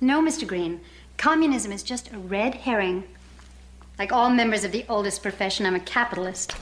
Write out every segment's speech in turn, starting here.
No, Mr. Green. Communism is just a red herring. Like all members of the oldest profession, I'm a capitalist.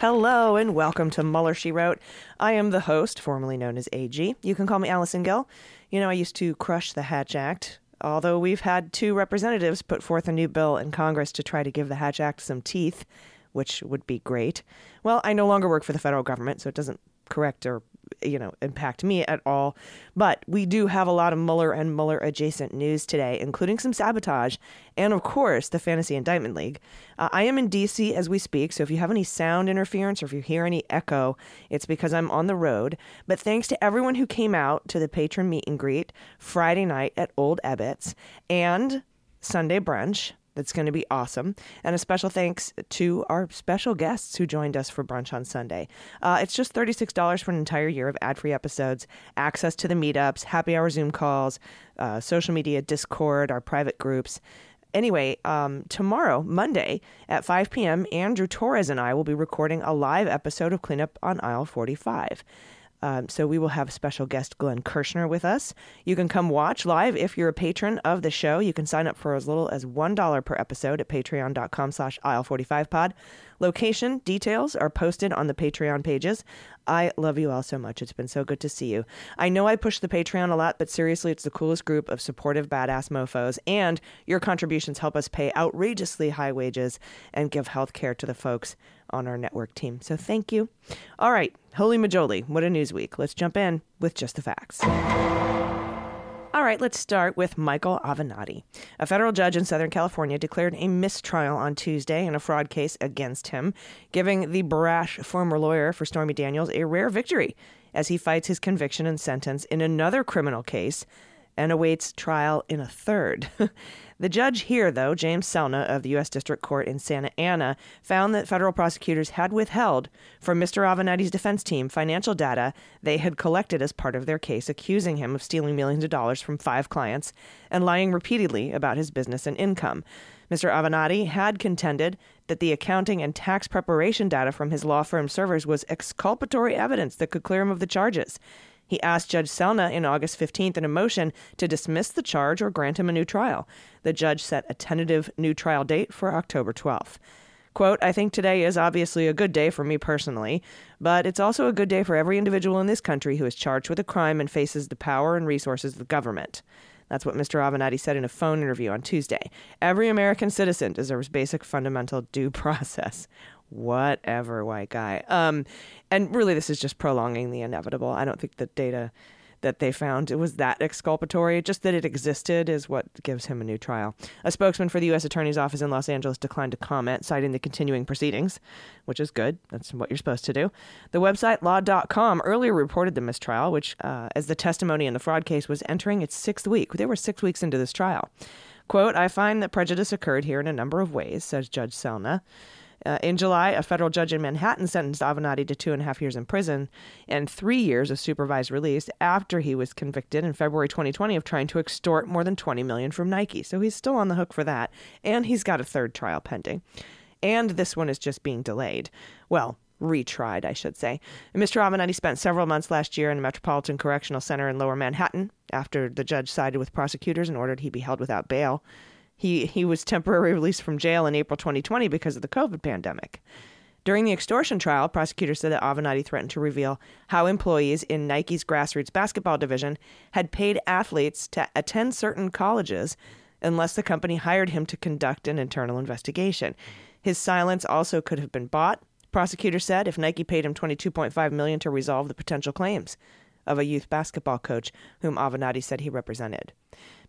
Hello and welcome to Mueller, She Wrote. I am the host, formerly known as AG. You can call me Allison Gill. You know, I used to crush the Hatch Act, although we've had two representatives put forth a new bill in Congress to try to give the Hatch Act some teeth, which would be great. Well, I no longer work for the federal government, so it doesn't correct or you know, impact me at all. But we do have a lot of Mueller and Mueller adjacent news today, including some sabotage and, of course, the Fantasy Indictment League. Uh, I am in DC as we speak, so if you have any sound interference or if you hear any echo, it's because I'm on the road. But thanks to everyone who came out to the patron meet and greet Friday night at Old Ebbitt's and Sunday brunch. That's going to be awesome. And a special thanks to our special guests who joined us for brunch on Sunday. Uh, it's just $36 for an entire year of ad free episodes, access to the meetups, happy hour Zoom calls, uh, social media, Discord, our private groups. Anyway, um, tomorrow, Monday at 5 p.m., Andrew Torrez and I will be recording a live episode of Cleanup on Aisle 45. Um, so we will have special guest Glenn Kirschner with us. You can come watch live if you're a patron of the show. You can sign up for as little as $1 per episode at patreon.com slash aisle45pod. Location details are posted on the Patreon pages. I love you all so much. It's been so good to see you. I know I push the Patreon a lot, but seriously, it's the coolest group of supportive badass mofos, and your contributions help us pay outrageously high wages and give health care to the folks on our network team. So thank you. All right, holy majoli, what a news week. Let's jump in with just the facts. Right, let's start with Michael Avenatti. A federal judge in Southern California declared a mistrial on Tuesday in a fraud case against him, giving the brash former lawyer for Stormy Daniels a rare victory as he fights his conviction and sentence in another criminal case and awaits trial in a third. the judge here, though, James Selna of the U.S. District Court in Santa Ana, found that federal prosecutors had withheld from Mr. Avenatti's defense team financial data they had collected as part of their case, accusing him of stealing millions of dollars from five clients and lying repeatedly about his business and income. Mr. Avenatti had contended that the accounting and tax preparation data from his law firm servers was exculpatory evidence that could clear him of the charges. He asked Judge Selna in August 15th in a motion to dismiss the charge or grant him a new trial. The judge set a tentative new trial date for October 12th. Quote, I think today is obviously a good day for me personally, but it's also a good day for every individual in this country who is charged with a crime and faces the power and resources of the government. That's what Mr. Avenatti said in a phone interview on Tuesday. Every American citizen deserves basic fundamental due process whatever, white guy. Um, and really, this is just prolonging the inevitable. I don't think the data that they found it was that exculpatory. Just that it existed is what gives him a new trial. A spokesman for the U.S. Attorney's Office in Los Angeles declined to comment, citing the continuing proceedings, which is good. That's what you're supposed to do. The website law.com earlier reported the mistrial, which, uh, as the testimony in the fraud case was entering its sixth week. They were six weeks into this trial. Quote, I find that prejudice occurred here in a number of ways, says Judge Selna. Uh, in July, a federal judge in Manhattan sentenced Avenatti to two and a half years in prison and three years of supervised release after he was convicted in February 2020 of trying to extort more than 20 million from Nike. So he's still on the hook for that, and he's got a third trial pending. And this one is just being delayed. Well, retried, I should say. Mr. Avenatti spent several months last year in a Metropolitan Correctional Center in Lower Manhattan after the judge sided with prosecutors and ordered he be held without bail. He, he was temporarily released from jail in April 2020 because of the COVID pandemic. During the extortion trial, prosecutors said that Avenatti threatened to reveal how employees in Nike's grassroots basketball division had paid athletes to attend certain colleges unless the company hired him to conduct an internal investigation. His silence also could have been bought, prosecutors said, if Nike paid him 22.5 million to resolve the potential claims of a youth basketball coach whom Avenatti said he represented.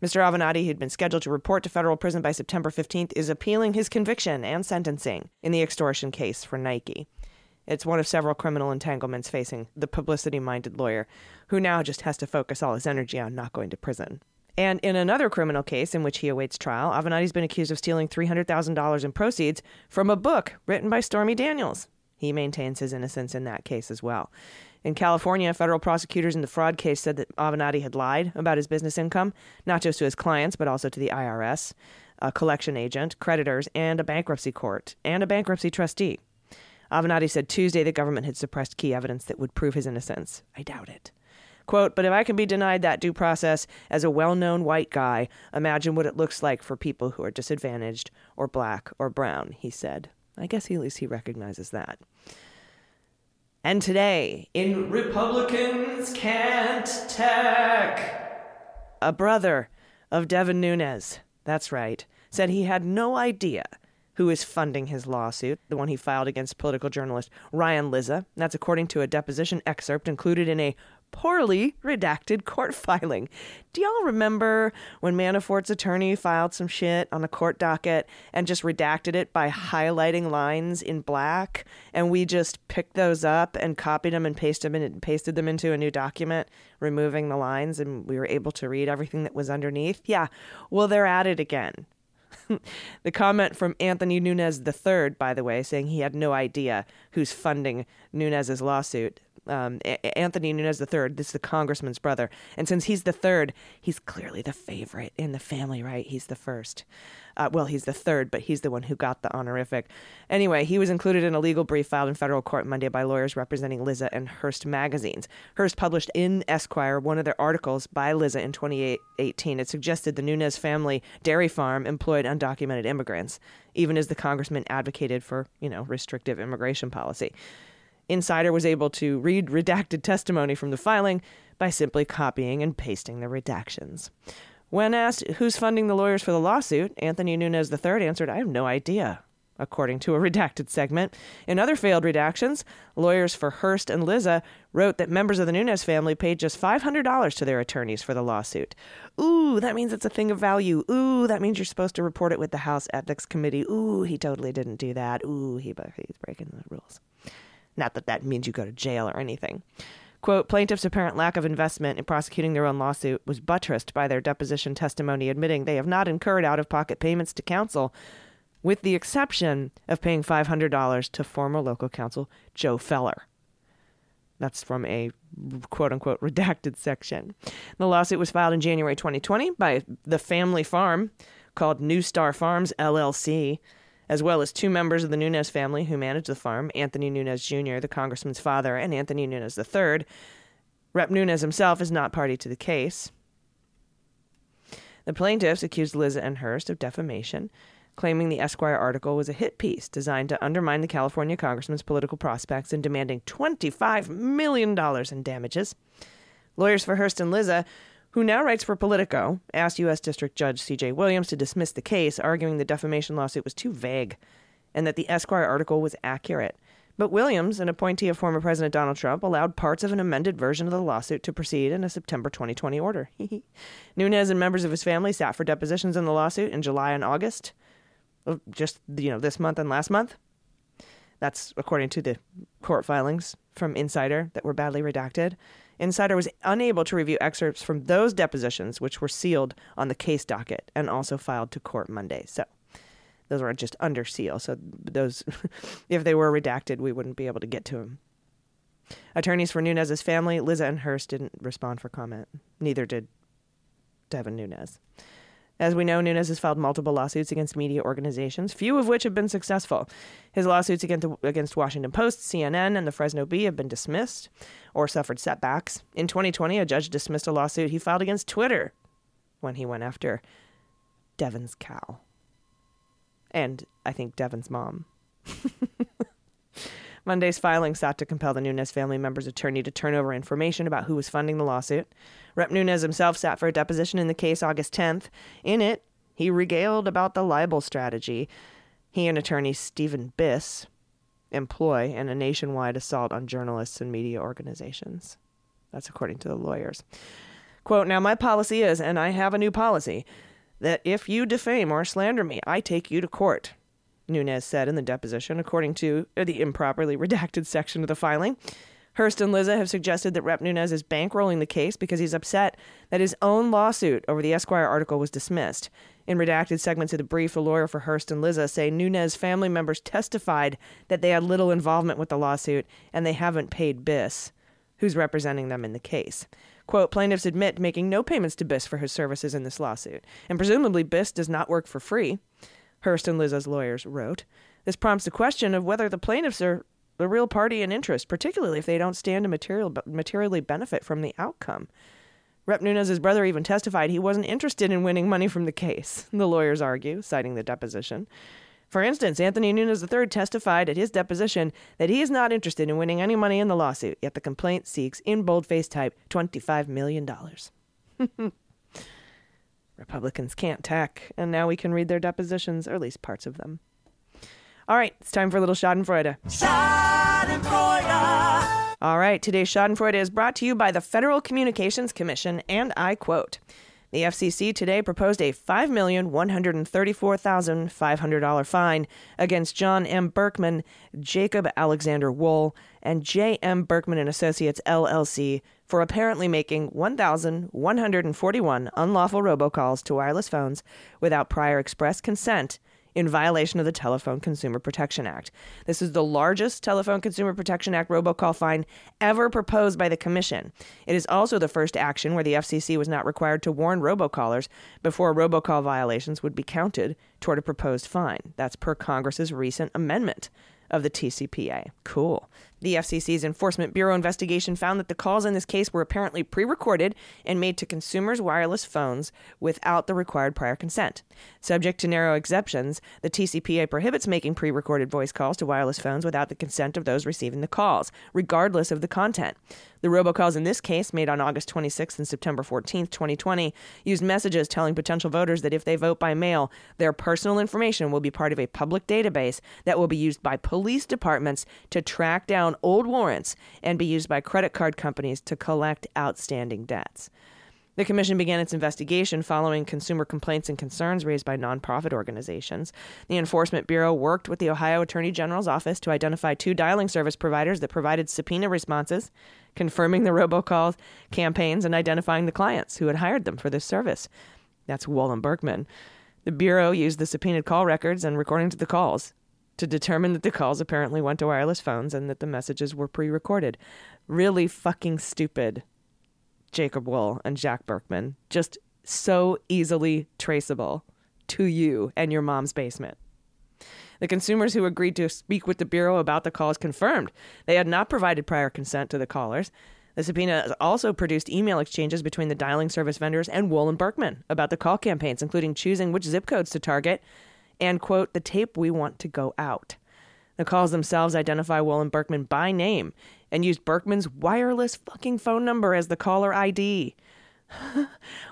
Mr. Avenatti, who'd been scheduled to report to federal prison by September 15th, is appealing his conviction and sentencing in the extortion case for Nike. It's one of several criminal entanglements facing the publicity minded lawyer, who now just has to focus all his energy on not going to prison. And in another criminal case in which he awaits trial, Avenatti's been accused of stealing $300,000 in proceeds from a book written by Stormy Daniels. He maintains his innocence in that case as well. In California, federal prosecutors in the fraud case said that Avenatti had lied about his business income, not just to his clients, but also to the IRS, a collection agent, creditors, and a bankruptcy court, and a bankruptcy trustee. Avenatti said Tuesday the government had suppressed key evidence that would prove his innocence. I doubt it. Quote, but if I can be denied that due process as a well known white guy, imagine what it looks like for people who are disadvantaged or black or brown, he said. I guess he, at least he recognizes that. And today, in Republicans Can't Tech, a brother of Devin Nunes, that's right, said he had no idea who is funding his lawsuit, the one he filed against political journalist Ryan Lizza. That's according to a deposition excerpt included in a poorly redacted court filing. Do y'all remember when Manafort's attorney filed some shit on a court docket and just redacted it by highlighting lines in black? And we just picked those up and copied them and pasted them and pasted them into a new document, removing the lines, and we were able to read everything that was underneath? Yeah, well, they're at it again. the comment from Anthony Nunes III, by the way, saying he had no idea who's funding Nunes's lawsuit um, a- Anthony Nunes III. This is the congressman's brother. And since he's the third, he's clearly the favorite in the family, right? He's the first. Uh, well, he's the third, but he's the one who got the honorific. Anyway, he was included in a legal brief filed in federal court Monday by lawyers representing Lizza and Hearst magazines. Hearst published in Esquire one of their articles by Lizza in 2018. It suggested the Nunes family dairy farm employed undocumented immigrants, even as the congressman advocated for, you know, restrictive immigration policy. Insider was able to read redacted testimony from the filing by simply copying and pasting the redactions. When asked who's funding the lawyers for the lawsuit, Anthony Nunes III answered, I have no idea, according to a redacted segment. In other failed redactions, lawyers for Hearst and Lizza wrote that members of the Nunes family paid just $500 to their attorneys for the lawsuit. Ooh, that means it's a thing of value. Ooh, that means you're supposed to report it with the House Ethics Committee. Ooh, he totally didn't do that. Ooh, he, he's breaking the rules. Not that that means you go to jail or anything. Quote, plaintiffs' apparent lack of investment in prosecuting their own lawsuit was buttressed by their deposition testimony admitting they have not incurred out of pocket payments to counsel, with the exception of paying $500 to former local counsel Joe Feller. That's from a quote unquote redacted section. The lawsuit was filed in January 2020 by the family farm called NuStar Farms LLC as well as two members of the Nunes family who manage the farm Anthony Nunes Jr., the congressman's father, and Anthony Nunes III. Rep. Nunes himself is not party to the case. The plaintiffs accused Lizza and Hearst of defamation, claiming the Esquire article was a hit piece designed to undermine the California congressman's political prospects and demanding $25 million in damages. Lawyers for Hearst and Lizza who now writes for Politico, asked U.S. District Judge C.J. Williams to dismiss the case, arguing the defamation lawsuit was too vague and that the Esquire article was accurate. But Williams, an appointee of former President Donald Trump, allowed parts of an amended version of the lawsuit to proceed in a September 2020 order. Nunes and members of his family sat for depositions in the lawsuit in July and August, just you know this month and last month. That's according to the court filings from Insider that were badly redacted. Insider was unable to review excerpts from those depositions, which were sealed on the case docket and also filed to court Monday. So Those were just under seal. So those, if they were redacted, we wouldn't be able to get to them. Attorneys for Nunes's family, Lizza and Hearst, didn't respond for comment. Neither did Devin Nunes. As we know, Nunes has filed multiple lawsuits against media organizations, few of which have been successful. His lawsuits against, against Washington Post, CNN, and the Fresno Bee have been dismissed or suffered setbacks. In 2020, a judge dismissed a lawsuit he filed against Twitter when he went after Devin's cow. And I think Devin's mom. Monday's filing sought to compel the Nunes family member's attorney to turn over information about who was funding the lawsuit. Rep Nunes himself sat for a deposition in the case August 10th. In it, he regaled about the libel strategy he and attorney Stephen Biss employ in a nationwide assault on journalists and media organizations. That's according to the lawyers. Quote, now my policy is, and I have a new policy, that if you defame or slander me, I take you to court. Nunes said in the deposition, according to the improperly redacted section of the filing. Hearst and Lizza have suggested that Rep Nunes is bankrolling the case because he's upset that his own lawsuit over the Esquire article was dismissed. In redacted segments of the brief, the lawyer for Hearst and Lizza say Nunes family members testified that they had little involvement with the lawsuit and they haven't paid Biss, who's representing them in the case. Quote, plaintiffs admit making no payments to Biss for his services in this lawsuit, and presumably Biss does not work for free. Hearst and Lizza's lawyers wrote. This prompts the question of whether the plaintiffs are the real party in interest, particularly if they don't stand to material, materially benefit from the outcome. Rep Nunes' brother even testified he wasn't interested in winning money from the case, the lawyers argue, citing the deposition. For instance, Anthony Nunes III testified at his deposition that he is not interested in winning any money in the lawsuit, yet the complaint seeks, in boldface type, $25 million. Republicans can't tack, and now we can read their depositions, or at least parts of them. All right, it's time for a little Schadenfreude. Schadenfreude! All right, today's Schadenfreude is brought to you by the Federal Communications Commission, and I quote The FCC today proposed a $5,134,500 fine against John M. Burkman, Jacob Alexander Wohl, and J. M. Burkman and Associates LLC for apparently making 1,141 unlawful robocalls to wireless phones without prior express consent in violation of the Telephone Consumer Protection Act. This is the largest Telephone Consumer Protection Act robocall fine ever proposed by the Commission. It is also the first action where the FCC was not required to warn robocallers before robocall violations would be counted toward a proposed fine. That's per Congress's recent amendment of the TCPA. Cool. The FCC's Enforcement Bureau investigation found that the calls in this case were apparently pre recorded and made to consumers' wireless phones without the required prior consent. Subject to narrow exceptions, the TCPA prohibits making pre recorded voice calls to wireless phones without the consent of those receiving the calls, regardless of the content. The robocalls in this case, made on August 26th and September 14th, 2020, used messages telling potential voters that if they vote by mail, their personal information will be part of a public database that will be used by police departments to track down old warrants and be used by credit card companies to collect outstanding debts. The commission began its investigation following consumer complaints and concerns raised by nonprofit organizations. The Enforcement Bureau worked with the Ohio Attorney General's office to identify two dialing service providers that provided subpoena responses, confirming the robocall campaigns and identifying the clients who had hired them for this service. That's and Burkman. The Bureau used the subpoenaed call records and recordings of the calls to determine that the calls apparently went to wireless phones and that the messages were pre recorded. Really fucking stupid. Jacob Wohl and Jack Burkman. Just so easily traceable to you and your mom's basement. The consumers who agreed to speak with the Bureau about the calls confirmed they had not provided prior consent to the callers. The subpoena also produced email exchanges between the dialing service vendors and Wohl and Burkman about the call campaigns, including choosing which zip codes to target and, quote, the tape we want to go out. The calls themselves identify Wohl and Burkman by name and used Burkman's wireless fucking phone number as the caller ID.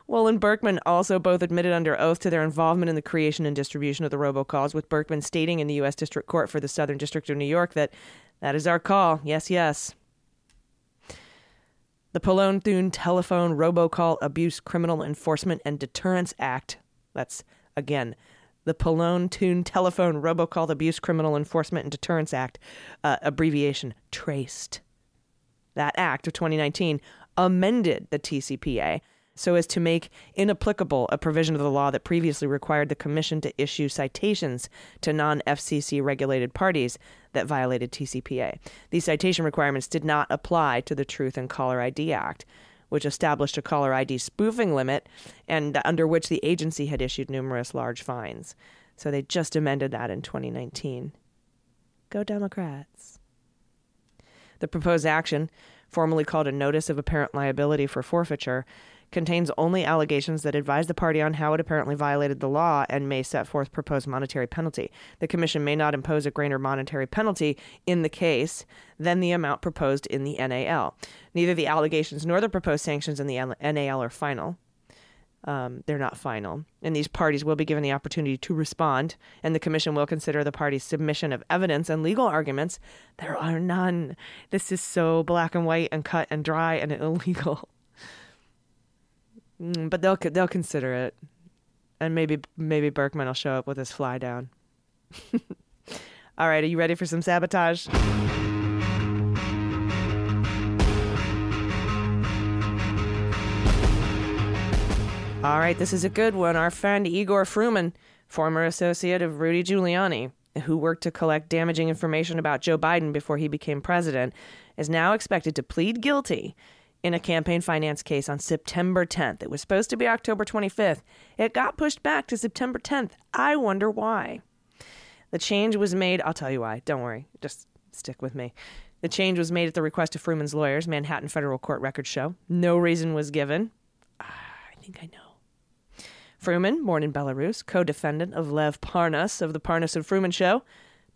Wohl and Burkman also both admitted under oath to their involvement in the creation and distribution of the robocalls, with Burkman stating in the U.S. District Court for the Southern District of New York that that is our call. Yes, yes. The Pallone Thune Telephone Robocall Abuse Criminal Enforcement and Deterrence Act. That's, again, the Pallone Thune Telephone Robocall Abuse Criminal Enforcement and Deterrence Act, uh, abbreviation TRACED. That act of 2019 amended the TCPA so as to make inapplicable a provision of the law that previously required the Commission to issue citations to non FCC regulated parties that violated TCPA. These citation requirements did not apply to the Truth and Caller ID Act, which established a caller ID spoofing limit and under which the agency had issued numerous large fines. So they just amended that in 2019. Go Democrats. The proposed action, formally called a Notice of Apparent Liability for Forfeiture, contains only allegations that advise the party on how it apparently violated the law and may set forth proposed monetary penalty. The Commission may not impose a greater monetary penalty in the case than the amount proposed in the NAL. Neither the allegations nor the proposed sanctions in the NAL are final. Um, they're not final. And these parties will be given the opportunity to respond, and the Commission will consider the parties' submission of evidence and legal arguments. There are none. This is so black and white and cut and dry and illegal. Mm, but they'll they'll consider it, and maybe maybe Burkman will show up with his fly down. All right, are you ready for some sabotage? All right, this is a good one. Our friend Igor Fruman, former associate of Rudy Giuliani, who worked to collect damaging information about Joe Biden before he became president, is now expected to plead guilty in a campaign finance case on September 10th. It was supposed to be October 25th. It got pushed back to September 10th. I wonder why. The change was made, I'll tell you why. Don't worry. Just stick with me. The change was made at the request of Fruman's lawyers, Manhattan Federal Court records show. No reason was given. Ah, I think I know. Fruman, born in Belarus, co defendant of Lev Parnas of the Parnas and Fruman show,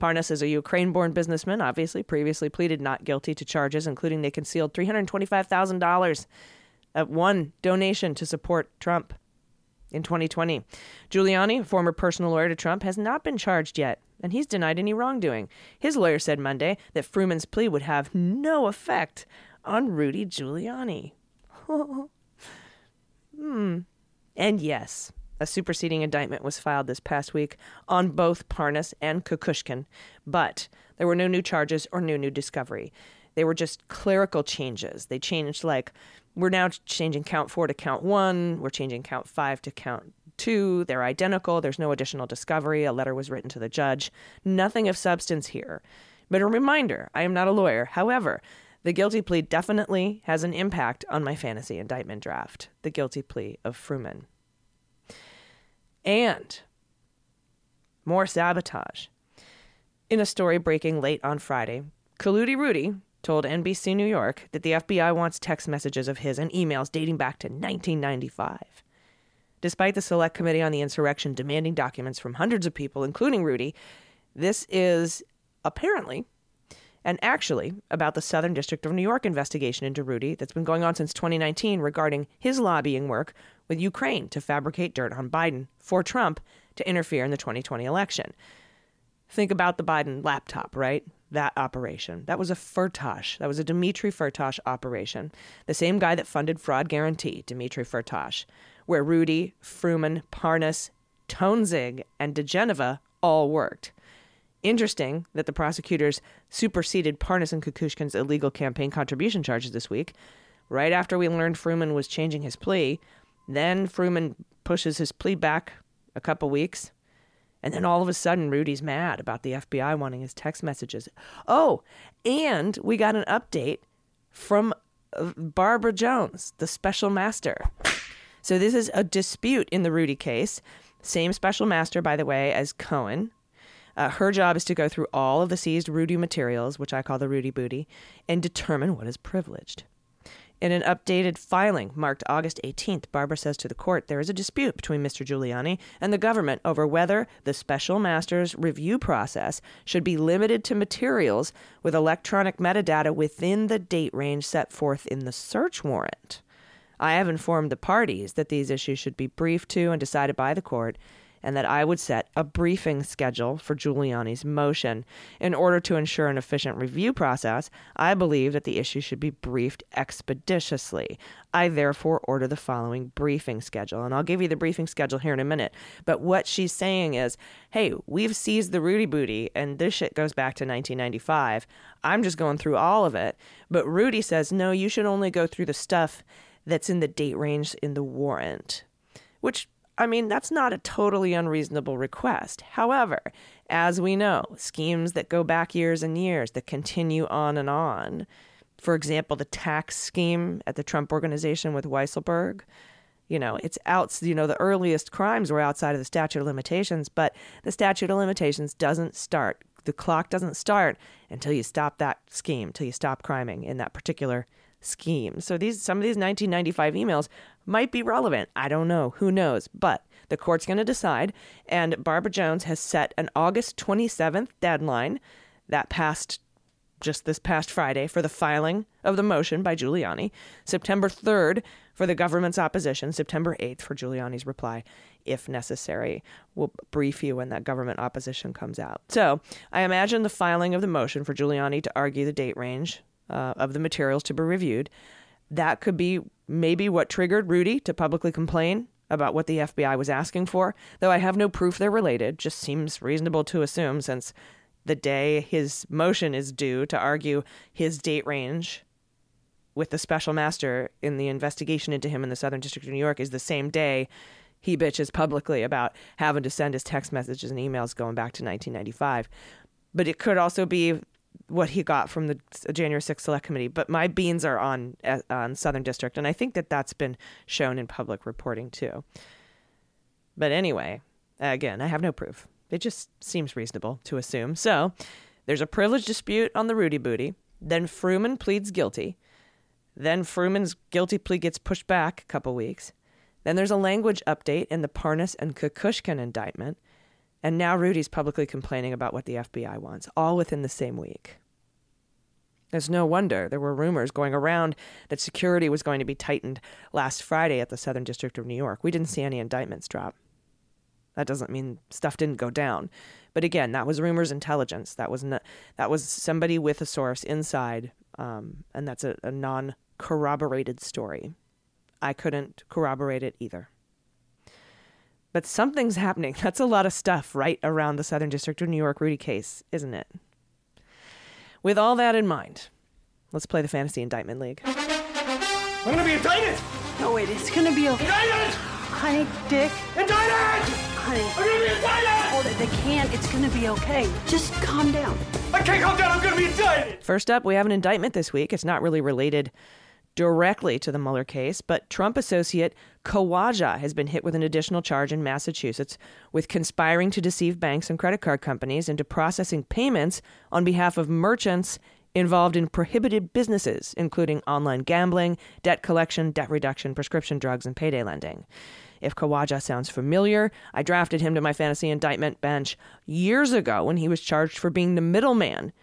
Parnas is a Ukraine born businessman, obviously, previously pleaded not guilty to charges, including they concealed $325,000 at one donation to support Trump in 2020. Giuliani, former personal lawyer to Trump, has not been charged yet, and he's denied any wrongdoing. His lawyer said Monday that Fruman's plea would have no effect on Rudy Giuliani. hmm. And yes, a superseding indictment was filed this past week on both Parnas and Kukushkin, but there were no new charges or no new discovery. They were just clerical changes. They changed, like, we're now changing count four to count one, we're changing count five to count two. They're identical. There's no additional discovery. A letter was written to the judge. Nothing of substance here. But a reminder I am not a lawyer. However, the guilty plea definitely has an impact on my fantasy indictment draft. The guilty plea of Fruman. And more sabotage. In a story breaking late on Friday, Kaludi Rudy told NBC New York that the FBI wants text messages of his and emails dating back to 1995. Despite the Select Committee on the Insurrection demanding documents from hundreds of people, including Rudy, this is apparently and actually about the Southern District of New York investigation into Rudy that's been going on since 2019 regarding his lobbying work with Ukraine to fabricate dirt on Biden for Trump to interfere in the 2020 election. Think about the Biden laptop, right? That operation. That was a Firtash. That was a Dmitry Firtash operation. The same guy that funded Fraud Guarantee, Dmitry Firtash, where Rudy, Fruman, Parnas, Toensing, and diGenova all worked. Interesting that the prosecutors superseded Parnas and Kukushkin's illegal campaign contribution charges this week, right after we learned Fruman was changing his plea. Then Fruman pushes his plea back a couple weeks. And then all of a sudden, Rudy's mad about the FBI wanting his text messages. Oh, and we got an update from uh, Barbara Jones, the special master. So this is a dispute in the Rudy case. Same special master, by the way, as Cohen. Uh, her job is to go through all of the seized Rudy materials, which I call the Rudy booty, and determine what is privileged. In an updated filing marked August 18th, Barbara says to the court there is a dispute between Mr. Giuliani and the government over whether the special master's review process should be limited to materials with electronic metadata within the date range set forth in the search warrant. I have informed the parties that these issues should be briefed to and decided by the court and that I would set a briefing schedule for Giuliani's motion. In order to ensure an efficient review process, I believe that the issue should be briefed expeditiously. I therefore order the following briefing schedule, and I'll give you the briefing schedule here in a minute. But what she's saying is, hey, we've seized the Rudy booty, and this shit goes back to 1995. I'm just going through all of it. But Rudy says, no, you should only go through the stuff that's in the date range in the warrant, which I mean, that's not a totally unreasonable request. However, as we know, schemes that go back years and years, that continue on and on, for example, the tax scheme at the Trump organization with Weisselberg, you know, it's out, you know, the earliest crimes were outside of the statute of limitations, but the statute of limitations doesn't start. The clock doesn't start until you stop that scheme, until you stop criming in that particular scheme. So these some of these 1995 emails might be relevant. I don't know. Who knows? But the court's going to decide and Barbara Jones has set an August 27th deadline that passed just this past Friday for the filing of the motion by Giuliani, September 3rd for the government's opposition, September 8th for Giuliani's reply, if necessary. We'll brief you when that government opposition comes out. So I imagine the filing of the motion for Giuliani to argue the date range uh, of the materials to be reviewed. That could be maybe what triggered Rudy to publicly complain about what the FBI was asking for, though I have no proof they're related. Just seems reasonable to assume since the day his motion is due to argue his date range with the special master in the investigation into him in the Southern District of New York is the same day he bitches publicly about having to send his text messages and emails going back to 1995. But it could also be what he got from the January 6th Select Committee. But my beans are on uh, on Southern District, and I think that that's been shown in public reporting too. But anyway, again, I have no proof. It just seems reasonable to assume. So there's a privilege dispute on the Rudy Booty. Then Fruman pleads guilty. Then Fruman's guilty plea gets pushed back a couple weeks. Then there's a language update in the Parnas and Kukushkin indictment. And now Rudy's publicly complaining about what the FBI wants, all within the same week. It's no wonder there were rumors going around that security was going to be tightened last Friday at the Southern District of New York. We didn't see any indictments drop. That doesn't mean stuff didn't go down. But again, that was rumors intelligence. That was not, that was somebody with a source inside, um, and that's a, a non corroborated story. I couldn't corroborate it either. But something's happening. That's a lot of stuff right around the Southern District of New York Rudy case, isn't it? With all that in mind, let's play the Fantasy Indictment League. I'm gonna be indicted! No, wait, it's gonna be okay. Indicted! Honey, Dick. Indicted! Honey. I'm gonna be indicted! Hold it, they can't. It's gonna be okay. Just calm down. I can't calm down, I'm gonna be indicted! First up, we have an indictment this week. It's not really related directly to the Mueller case, but Trump associate Khawaja has been hit with an additional charge in Massachusetts with conspiring to deceive banks and credit card companies into processing payments on behalf of merchants involved in prohibited businesses, including online gambling, debt collection, debt reduction, prescription drugs, and payday lending. If Khawaja sounds familiar, I drafted him to my fantasy indictment bench years ago when he was charged for being the middleman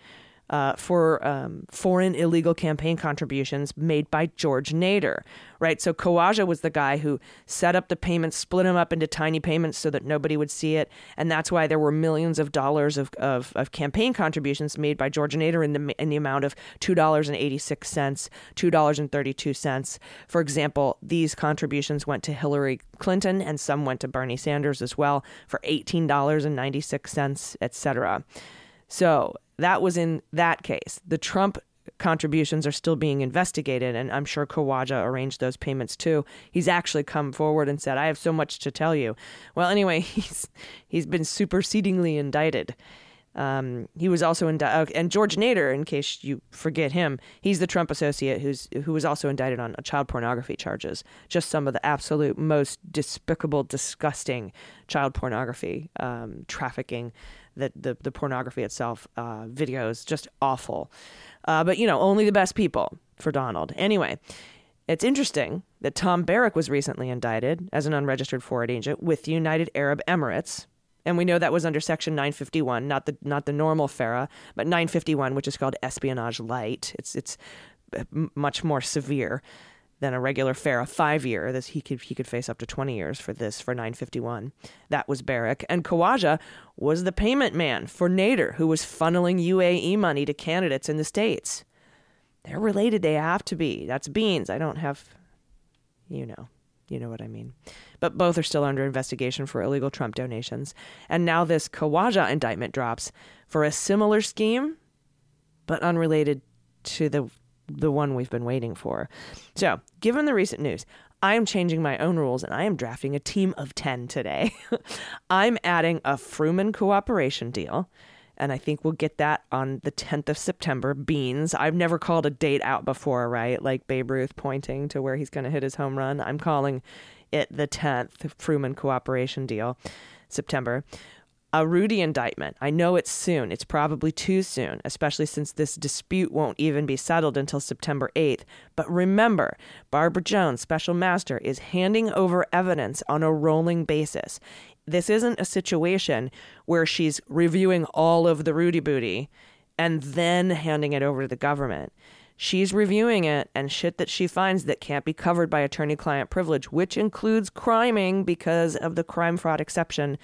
uh, for um, foreign illegal campaign contributions made by George Nader, right? So Khawaja was the guy who set up the payments, split them up into tiny payments so that nobody would see it, and that's why there were millions of dollars of, of, of campaign contributions made by George Nader in the in the amount of two dollars and eighty six cents, two dollars and thirty two cents. For example, these contributions went to Hillary Clinton, and some went to Bernie Sanders as well for eighteen dollars and ninety six cents, etc. So that was in that case. The Trump contributions are still being investigated, and I'm sure Khawaja arranged those payments too. He's actually come forward and said, "I have so much to tell you." Well, anyway, he's he's been supersedingly indicted. Um, he was also indicted, uh, and George Nader, in case you forget him, he's the Trump associate who's who was also indicted on child pornography charges. Just some of the absolute most despicable, disgusting child pornography um, trafficking the the, the pornography itself, uh, videos, just awful. Uh, but you know, only the best people for Donald. Anyway, it's interesting that Tom Barrack was recently indicted as an unregistered foreign agent with the United Arab Emirates. And we know that was under Section 951, not the not the normal FARA, but 951, which is called espionage light. It's it's uh, much more severe than a regular FARA five year. This he could he could face up to twenty years for this for nine fifty one. That was Barrack. And Khawaja was the payment man for Nader, who was funneling UAE money to candidates in the States. They're related, they have to be. That's beans. I don't have you know. You know what I mean. But both are still under investigation for illegal Trump donations. And now this Khawaja indictment drops for a similar scheme, but unrelated to the the one we've been waiting for. So, given the recent news, I am changing my own rules and I am drafting a team of 10 today. I'm adding a Fruman cooperation deal, and I think we'll get that on the 10th of September. Beans. I've never called a date out before, right? Like Babe Ruth pointing to where he's going to hit his home run. I'm calling it the 10th Fruman cooperation deal, September a Rudy indictment. I know it's soon. It's probably too soon, especially since this dispute won't even be settled until September 8th. But remember, Barbara Jones, special master, is handing over evidence on a rolling basis. This isn't a situation where she's reviewing all of the Rudy booty and then handing it over to the government. She's reviewing it and shit that she finds that can't be covered by attorney client privilege, which includes criming because of the crime fraud exception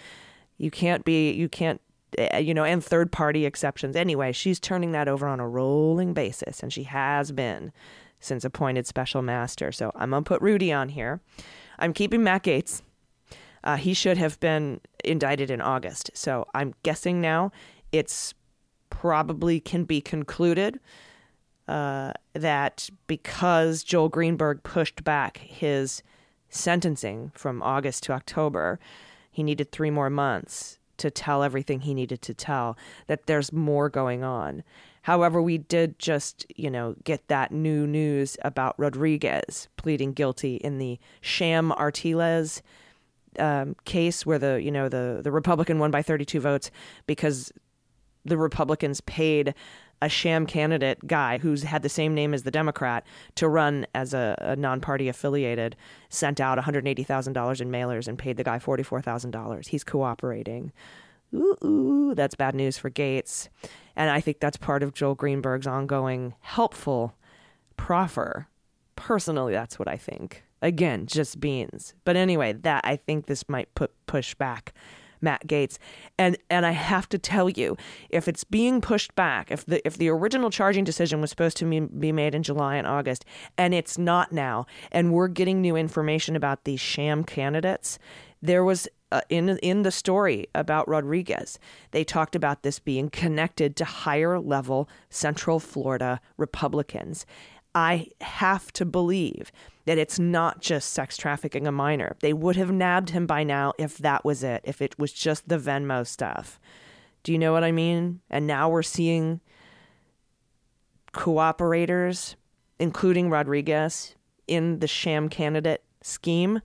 you can't be, you can't, eh, you know, and third party exceptions. Anyway, she's turning that over on a rolling basis, and she has been since appointed special master. So I'm going to put Rudy on here. I'm keeping Matt Gaetz. Uh, he should have been indicted in August. So I'm guessing now it's probably can be concluded uh, that because Joel Greenberg pushed back his sentencing from August to October, he needed three more months to tell everything he needed to tell, that there's more going on. However, we did just, you know, get that new news about Rodriguez pleading guilty in the sham Artiles um, case where the, you know, the, the Republican won by 32 votes because the Republicans paid a sham candidate guy who's had the same name as the Democrat to run as a, a non party affiliated, sent out $180,000 in mailers and paid the guy $44,000. He's cooperating. Ooh, ooh, that's bad news for Gaetz. And I think that's part of Joel Greenberg's ongoing helpful proffer. Personally, that's what I think. Again, just beans. But anyway, that I think this might put push back Matt Gaetz. And and I have to tell you, if it's being pushed back, if the if the original charging decision was supposed to be made in July and August, and it's not now, and we're getting new information about these sham candidates, there was uh, in in the story about Rodriguez, they talked about this being connected to higher level Central Florida Republicans. I have to believe that it's not just sex trafficking a minor. They would have nabbed him by now if that was it, if it was just the Venmo stuff. Do you know what I mean? And now we're seeing cooperators, including Rodriguez, in the sham candidate scheme.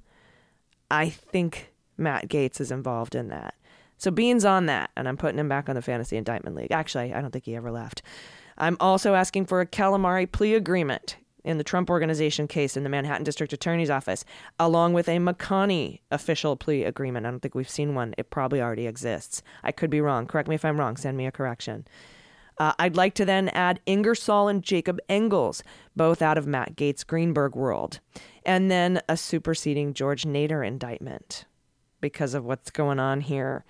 I think Matt Gaetz is involved in that. So Bean's on that, and I'm putting him back on the Fantasy Indictment League. Actually, I don't think he ever left. I'm also asking for a calamari plea agreement in the Trump Organization case in the Manhattan District Attorney's Office, along with a McConney official plea agreement. I don't think we've seen one. It probably already exists. I could be wrong. Correct me if I'm wrong. Send me a correction. Uh, I'd like to then add Ingersoll and Jacob Engels, both out of Matt Gaetz' Greenberg world, and then a superseding George Nader indictment because of what's going on here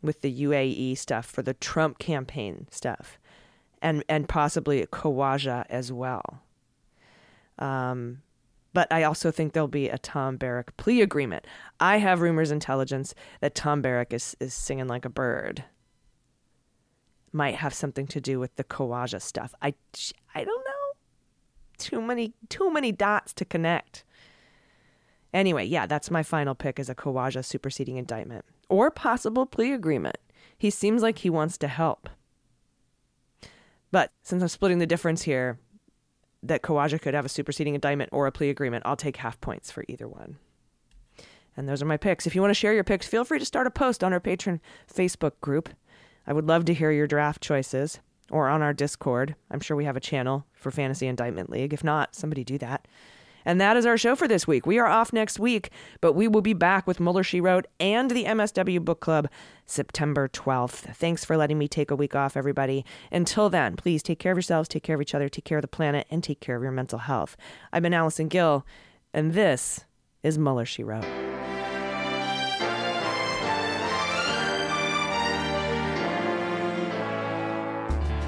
with the UAE stuff for the Trump campaign stuff, and and possibly Khawaja as well. Um, but I also think there'll be a Tom Barrack plea agreement. I have rumors intelligence that Tom Barrack is, is singing like a bird. Might have something to do with the Khawaja stuff. I, I don't know. Too many too many dots to connect. Anyway, yeah, that's my final pick as a Khawaja superseding indictment or possible plea agreement. He seems like he wants to help. But since I'm splitting the difference here, that Khawaja could have a superseding indictment or a plea agreement, I'll take half points for either one. And those are my picks. If you want to share your picks, feel free to start a post on our patron Facebook group. I would love to hear your draft choices or on our Discord. I'm sure we have a channel for Fantasy Indictment League. If not, somebody do that. And that is our show for this week. We are off next week, but we will be back with Mueller She Wrote and the MSW Book Club September 12th. Thanks for letting me take a week off, everybody. Until then, please take care of yourselves, take care of each other, take care of the planet, and take care of your mental health. I've been Allison Gill, and this is Mueller She Wrote.